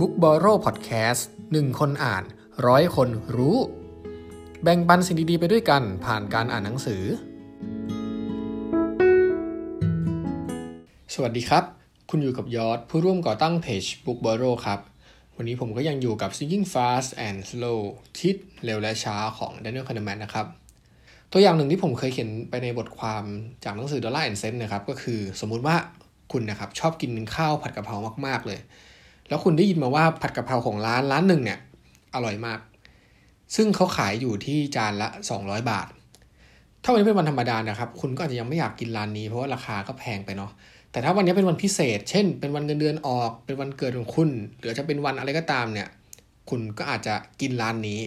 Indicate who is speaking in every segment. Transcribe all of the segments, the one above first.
Speaker 1: Book b o r r o w Podcast หนึ่งคนอ่านร้อยคนรู้ แบ่งปันสิ่งดีๆไปด้วยกันผ่านการอ่านหนังสือ สวัสดีครับ คุณอยู่กับยอดผู้ร่วมก่อตั้งเพจ Book b o r r o w ครับ วันนี้ผมก็ยังอยู่กับ Thinking Fast and Slow คิดเร็วและช้าของ Daniel Kahneman นะครับตัวอย่างหนึ่งที่ผมเคยเขียนไปในบทความจากหนังสือ Dollar and Cent นะครับ ก็คือสมมุติว่าคุณนะครับชอบกินข้าวผัดกะเพรามาก ๆ เลย แล้วคุณได้ยินมาว่าผัดกะเพราของร้านร้านหนึ่งเนี่ยอร่อยมาก ซึ่งเขาขายอยู่ที่จานละ 200 บาท ถ้าวันนี้เป็นวันธรรมดานะครับ คุณก็อาจจะยังไม่อยากกินร้านนี้เพราะว่าราคาก็แพงไปเนาะ แต่ถ้าวันนี้เป็นวันพิเศษ เช่น เป็นวันเงินเดือนออก เป็นวันเกิดของคุณ หรือจะเป็นวันอะไรก็ตามเนี่ย คุณก็อาจจะกินร้านนี้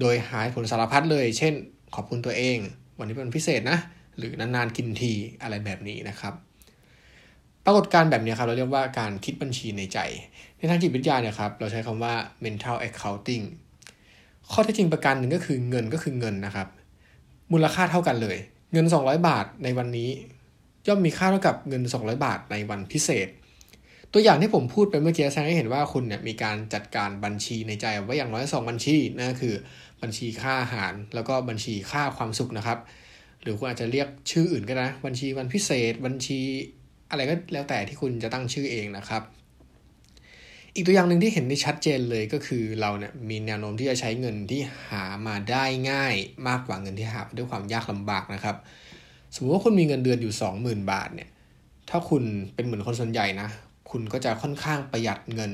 Speaker 1: โดยหายผลสารพัดเลย เช่น ขอบคุณตัวเอง วันนี้เป็นวันพิเศษนะ หรือนานๆกินทีอะไรแบบนี้นะครับ รากฏการณ์แบบนี้ครับเราเรียกว่าการคิดบัญชีในใจ ในทางจิตวิทยาเนี่ยครับเราใช้คำว่า mental accounting ข้อเท็จจริงประการหนึ่งก็คือเงินก็คือเงินนะครับ มูลค่าเท่ากันเลย เงิน 200 บาทในวันนี้ ย่อมมีค่าเท่ากับเงิน 200 บาทในวันพิเศษ ตัวอย่างที่ผมพูดไปเมื่อกี้แสดงให้เห็นว่าคุณเนี่ยมีการจัดการบัญชีในใจไว้อย่างน้อย2บัญชีนั่นคือ บัญชีค่าอาหาร แล้วก็บัญชีค่าความสุขนะครับ หรือคุณอาจจะเรียกชื่ออื่นก็ได้นะบัญชีวันพิเศษ บัญชี อะไรก็แล้วแต่ที่คุณจะตั้งชื่อเองนะครับ อีกตัวอย่างหนึ่งที่เห็นได้ชัดเจนเลยก็คือเราเนี่ยมีแนวโน้มที่จะใช้เงินที่หามาได้ง่ายมากกว่าเงินที่หาด้วยความยากลำบากนะครับ สมมติว่าคุณมีเงินเดือนอยู่ 20,000 บาทเนี่ย ถ้าคุณเป็นเหมือนคนส่วนใหญ่นะ คุณก็จะค่อนข้างประหยัดเงิน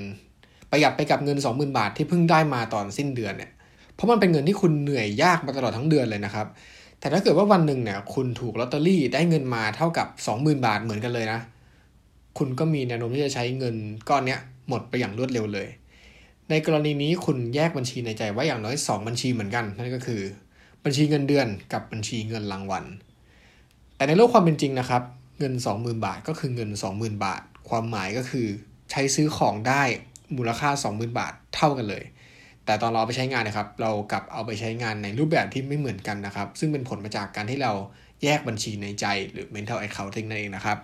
Speaker 1: ประหยัดไปกับเงิน 20,000 บาทที่เพิ่งได้มาตอนสิ้นเดือนเนี่ย เพราะมันเป็นเงินที่คุณเหนื่อยยากมาตลอดทั้งเดือนเลยนะครับ แต่ถ้าเกิดว่าวันหนึ่งเนี่ย คุณถูกลอตเตอรี่ได้เงินมาเท่ากับ 20,000 บาทเหมือนกันเลยนะ คุณก็มีแนวโน้มที่จะใช้เงินก้อนเนี้ยหมดไปอย่างรวดเร็วเลย ในกรณีนี้คุณแยกบัญชีในใจไว้อย่างน้อย 2 บัญชีเหมือนกัน นั่นก็คือ บัญชีเงินเดือนกับบัญชีเงินรางวัล แต่ในโลกความเป็นจริงนะครับ เงิน 20,000 บาทก็คือเงิน 20,000 บาท ความหมายก็คือใช้ซื้อของได้มูลค่า 20,000 บาทเท่ากันเลย แต่ตอนเราไปใช้งานนะครับ เรากลับเอาไปใช้งานในรูปแบบที่ไม่เหมือนกันนะครับ ซึ่งเป็นผลมาจากการที่เราแยกบัญชีในใจหรือ mental accounting นั่นเองนะครับ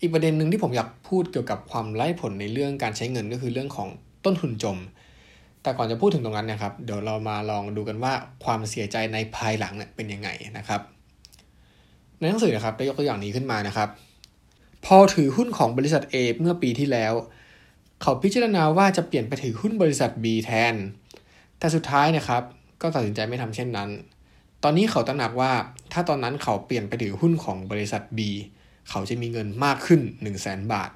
Speaker 1: อีกประเด็นหนึ่งที่ผมอยากพูดเกี่ยวกับความไร้ผลในเรื่องการใช้เงินก็คือเรื่องของต้นทุนจม แต่ก่อนจะพูดถึงตรงนั้นนะครับ เดี๋ยวเรามาลองดูกันว่าความเสียใจในภายหลังเนี่ยเป็นยังไงนะครับ ในหนังสือนะครับได้ยกตัวอย่างนี้ขึ้นมานะครับ พอถือหุ้นของบริษัท A เมื่อปีที่แล้ว เขาพิจารณาว่าจะเปลี่ยนไปถือหุ้นบริษัท B แทน แต่สุดท้ายนะครับ ก็ตัดสินใจไม่ทำเช่นนั้น ตอนนี้เขาตระหนักว่าถ้าตอนนั้นเขาเปลี่ยนไปถือหุ้นของบริษัท B เขาจะมีเงินมากขึ้น 1 0 0 0 0แบาท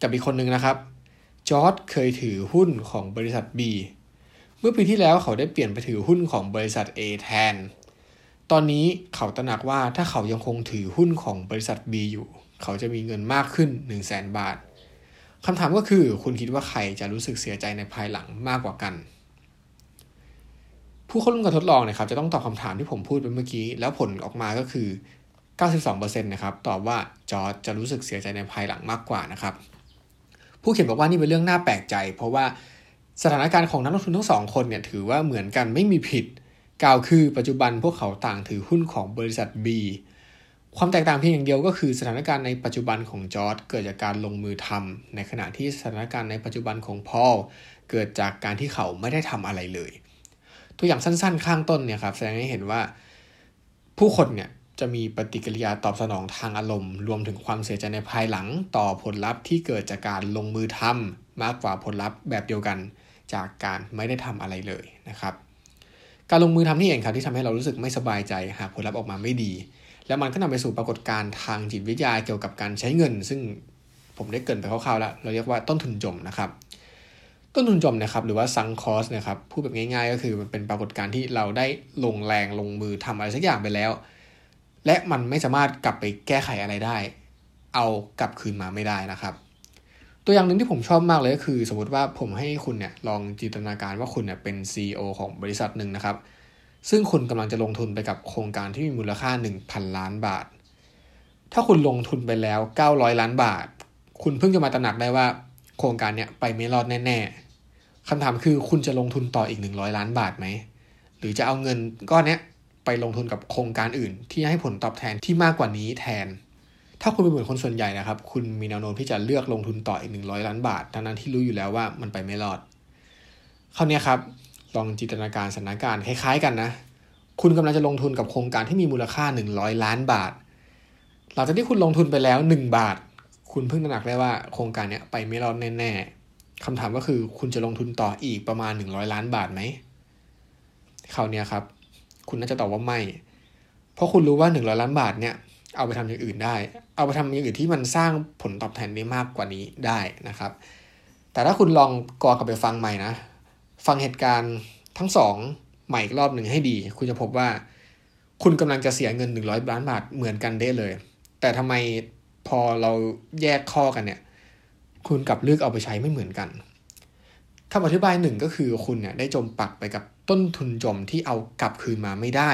Speaker 1: กับอีกคนหนึ่งนะครับจอร์ดเคยถือหุ้นของบริษัท B เมื่อปีที่แล้วเขาได้เปลี่ยนไปถือหุ้นของบริษัท A แทน ตอนนี้เขาตระหนักว่าถ้าเขายังคงถือหุ้นของบริษัท B อยู่ เขาจะมีเงินมากขึ้น 1 0 0 0 0แบาท คำถามก็คือคุณคิดว่าใครจะรู้สึกเสียใจในภายหลังมากกว่ากัน ผู้เข้าร่วมการทดลองนะครับจะต้องตอบคำถามที่ผมพูดไปเมื่อกี้ แล้วผลออกมาก็คือ 92%นะครับตอบว่าจอร์จจะรู้สึกเสียใจในภายหลังมากกว่านะครับ ผู้เขียนบอกว่านี่เป็นเรื่องน่าแปลกใจ เพราะว่าสถานการณ์ของนักลงทุนทั้งสองคนเนี่ยถือว่าเหมือนกันไม่มีผิด กล่าวคือปัจจุบันพวกเขาต่างถือหุ้นของบริษัท B ความแตกต่างเพียงอย่างเดียวก็คือสถานการณ์ในปัจจุบันของจอร์จเกิดจากการลงมือทำในขณะที่สถานการณ์ในปัจจุบันของพอลเกิดจากการที่เขาไม่ได้ทำอะไรเลย ตัวอย่างสั้นๆ ข้างต้นเนี่ยครับแสดงให้เห็นว่าผู้คนเนี่ยจะมีปฏิกิริยาตอบสนองทางอารมณ์ รวมถึงความเสียใจในภายหลังต่อผลลัพธ์ที่เกิดจากการลงมือทำมากกว่าผลลัพธ์แบบเดียวกันจากการไม่ได้ทำอะไรเลยนะครับ การลงมือทำนี่เองครับที่ทำให้เรารู้สึกไม่สบายใจหากผลลัพธ์ออกมาไม่ดี แล้วมันก็นำไปสู่ปรากฏการณ์ทางจิตวิทยาเกี่ยวกับการใช้เงิน ซึ่งผมได้เกรินไปคร่าวๆแล้ว เราเรียกว่าต้นทุนจมนะครับ ต้นทุนจมนะครับหรือว่าซังคอสนะครับพูดแบบง่ายๆ ก็คือมันเป็นปรากฏการณ์ที่เราได้ลงแรงลงมือทำอะไรสักอย่างไปแล้ว และมันไม่สามารถกลับไปแก้ไขอะไรได้ เอากลับคืนมาไม่ได้นะครับ ตัวอย่างหนึ่งที่ผมชอบมากเลยก็คือ สมมติว่าผมให้คุณเนี่ยลองจินตนาการว่าคุณเนี่ยเป็น CEO ของบริษัทหนึ่งนะครับ ซึ่งคุณกำลังจะลงทุนไปกับโครงการที่มีมูลค่า 1,000 ล้านบาท ถ้าคุณลงทุนไปแล้ว 900 ล้านบาท คุณเพิ่งจะมาตระหนักได้ว่า โครงการเนี่ยไปไม่รอดแน่ๆคำถามคือคุณจะลงทุนต่ออีก 100 ล้านบาทไหม หรือจะเอาเงินก้อนเนี้ยไปลงทุนกับโครงการอื่น ที่ให้ผลตอบแทนที่มากกว่านี้แทน ถ้าคุณเป็นเหมือนคนส่วนใหญ่นะครับ คุณมีแนวโน้มที่จะเลือกลงทุนต่ออีก 100 ล้านบาททั้งนั้นที่รู้อยู่แล้วว่ามันไปไม่รอดคราวนี้ครับ ลองจินตนาการสถานการณ์คล้ายๆกันนะ คุณกำลังจะลงทุนกับโครงการที่มีมูลค่า 100 ล้านบาท หลังจากที่คุณลงทุนไปแล้ว 1 บาท คุณเพิ่งตระหนักได้ว่าโครงการนี้ไปไม่รอดแน่ๆคำถามก็คือคุณจะลงทุนต่ออีกประมาณ 100 ล้านบาทไหมคราวนี้ครับ คุณน่าจะตอบว่าไม่ เพราะคุณรู้ว่า 100 ล้านบาทเนี่ยเอาไปทำอย่างอื่นได้ เอาไปทำอย่างอื่นที่มันสร้างผลตอบแทนได้มากกว่านี้ได้นะครับ แต่ถ้าคุณลองกอกลับไปฟังใหม่นะ ฟังเหตุการณ์ทั้งสองใหม่อีกรอบหนึ่งให้ดี คุณจะพบว่า คุณกำลังจะเสียเงิน 100ล้านบาทเหมือนกันได้เลย แต่ทำไมพอเราแยกข้อกันเนี่ย คุณกลับเลือกเอาไปใช้ไม่เหมือนกันคำอธิบายหนึ่งก็คือคุณเนี่ยได้จมปักไปกับต้นทุนจมที่เอากลับคืนมาไม่ได้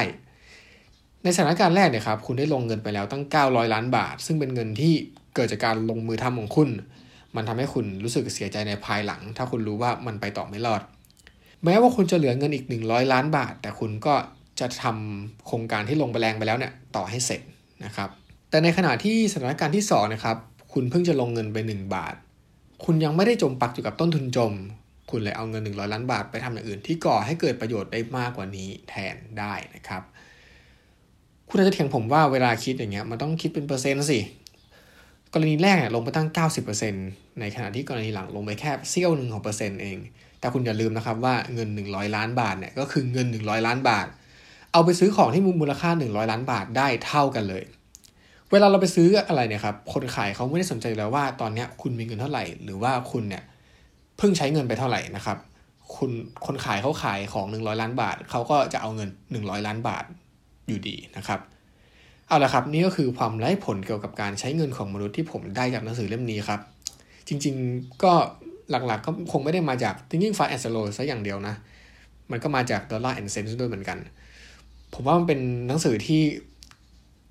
Speaker 1: ในสถานการณ์แรกเนี่ยครับคุณได้ลงเงินไปแล้วตั้ง 900 ล้านบาท ซึ่งเป็นเงินที่เกิดจากการลงมือทำของคุณ มันทำให้คุณรู้สึกเสียใจในภายหลัง ถ้าคุณรู้ว่ามันไปต่อไม่รอด แม้ว่าคุณจะเหลือเงินอีก 100 ล้านบาท แต่คุณก็จะทำโครงการที่ลงไปแรงไปแล้วเนี่ยต่อให้เสร็จนะครับ แต่ในขณะที่สถานการณ์ที่2นะครับ คุณเพิ่งจะลงเงินไป 1 บาท คุณยังไม่ได้จมปักอยู่กับต้นทุนจม คุณเลยเอาเงิน 100 ล้านบาทไปทำอย่างอื่น ที่ก่อให้เกิดประโยชน์ได้มากกว่านี้แทนได้นะครับ คุณอาจจะเถียงผมว่าเวลาคิดอย่างเงี้ยมันต้องคิดเป็นเปอร์เซ็นต์สิกรณีแรกเนี่ยลงไปตั้ง 90%ในขณะที่กรณีหลังลงไปแค่เสี้ยวหนึ่งของเปอร์เซ็นต์เอง แต่คุณอย่าลืมนะครับว่าเงิน 100 ล้านบาทเนี่ยก็คือเงิน 100 ล้านบาท เอาไปซื้อของที่มูลค่า 100 ล้านบาทได้เท่ากันเลย เวลาเราไปซื้ออะไรเนี่ยครับคนขายเขาไม่ได้สนใจแล้วว่าตอนนี้คุณมีเงินเท่าไหร่ หรือว่าคุณเนี่ยเพิ่งใช้เงินไปเท่าไหร่นะครับคุณคนขายเขาขายของ 100 ล้านบาทเขาก็จะเอาเงิน 100 ล้านบาทอยู่ดีนะครับเอาละครับนี่ก็คือความไร้ผลเกี่ยวกับการใช้เงินของมนุษย์ที่ผมได้จากหนังสือเล่มนี้ครับ จริงๆก็ หลักๆก็คงไม่ได้มาจาก Thinking Fast and Slow ซะอย่างเดียวนะ มันก็มาจาก Dollar and Cents ด้วยเหมือนกัน ผมว่ามันเป็นหนังสือที่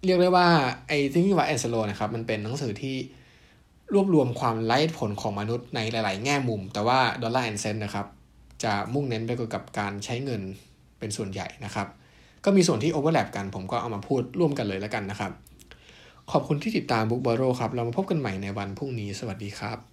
Speaker 1: เรียกได้ว่าไอ้ Thinking Fast and Slow นะครับ มันเป็นหนังสือที่รวบรวมความไร้ผลของมนุษย์ในหลาย ๆ แง่มุม แต่ว่า Dollar and Cents นะครับ จะมุ่งเน้นไปเกี่ยวกับการใช้เงินเป็นส่วนใหญ่นะครับ ก็มีส่วนที่โอเวอร์แลปกัน ผมก็เอามาพูดร่วมกันเลยแล้วกันนะครับ ขอบคุณที่ติดตามบุ๊กบอโรครับ เรามาพบกันใหม่ในวันพรุ่งนี้ สวัสดีครับ